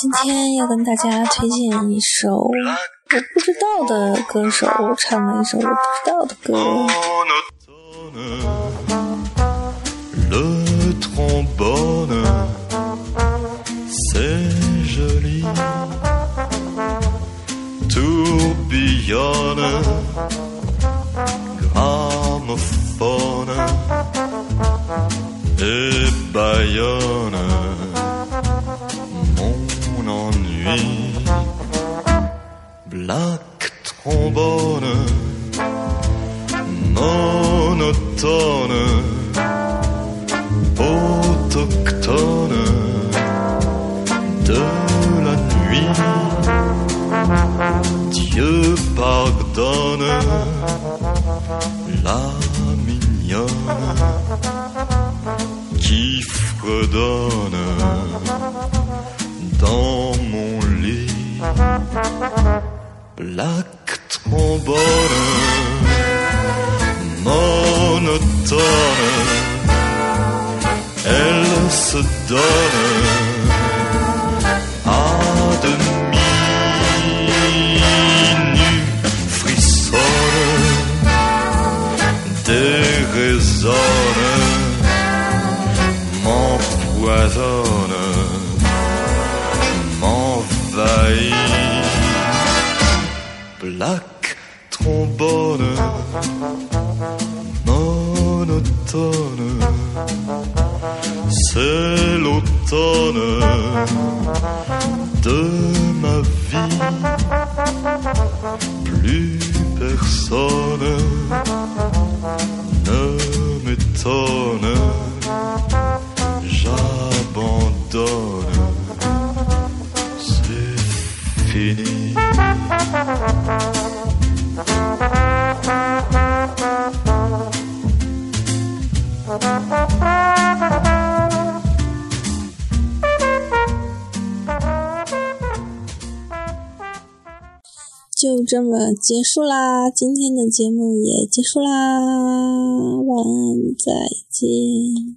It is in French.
今天要跟大家推荐一首我不知道的歌手唱的一首我不知道的歌。Gramophone et baillonne mon ennui. Black trombone, monotone. Autochtone. De la nuit. Dieu pardonne la mignonne qui fredonne dans mon lit. Black trombone monotone elle se donne déraisonne, m'empoisonne, m'envahit. Black trombone, monotone c'est l'automne de ma vie. Plus personne ne m'étonne. J'abandonne. C'est fini. 就这么结束啦，今天的节目也结束啦，晚安，再见。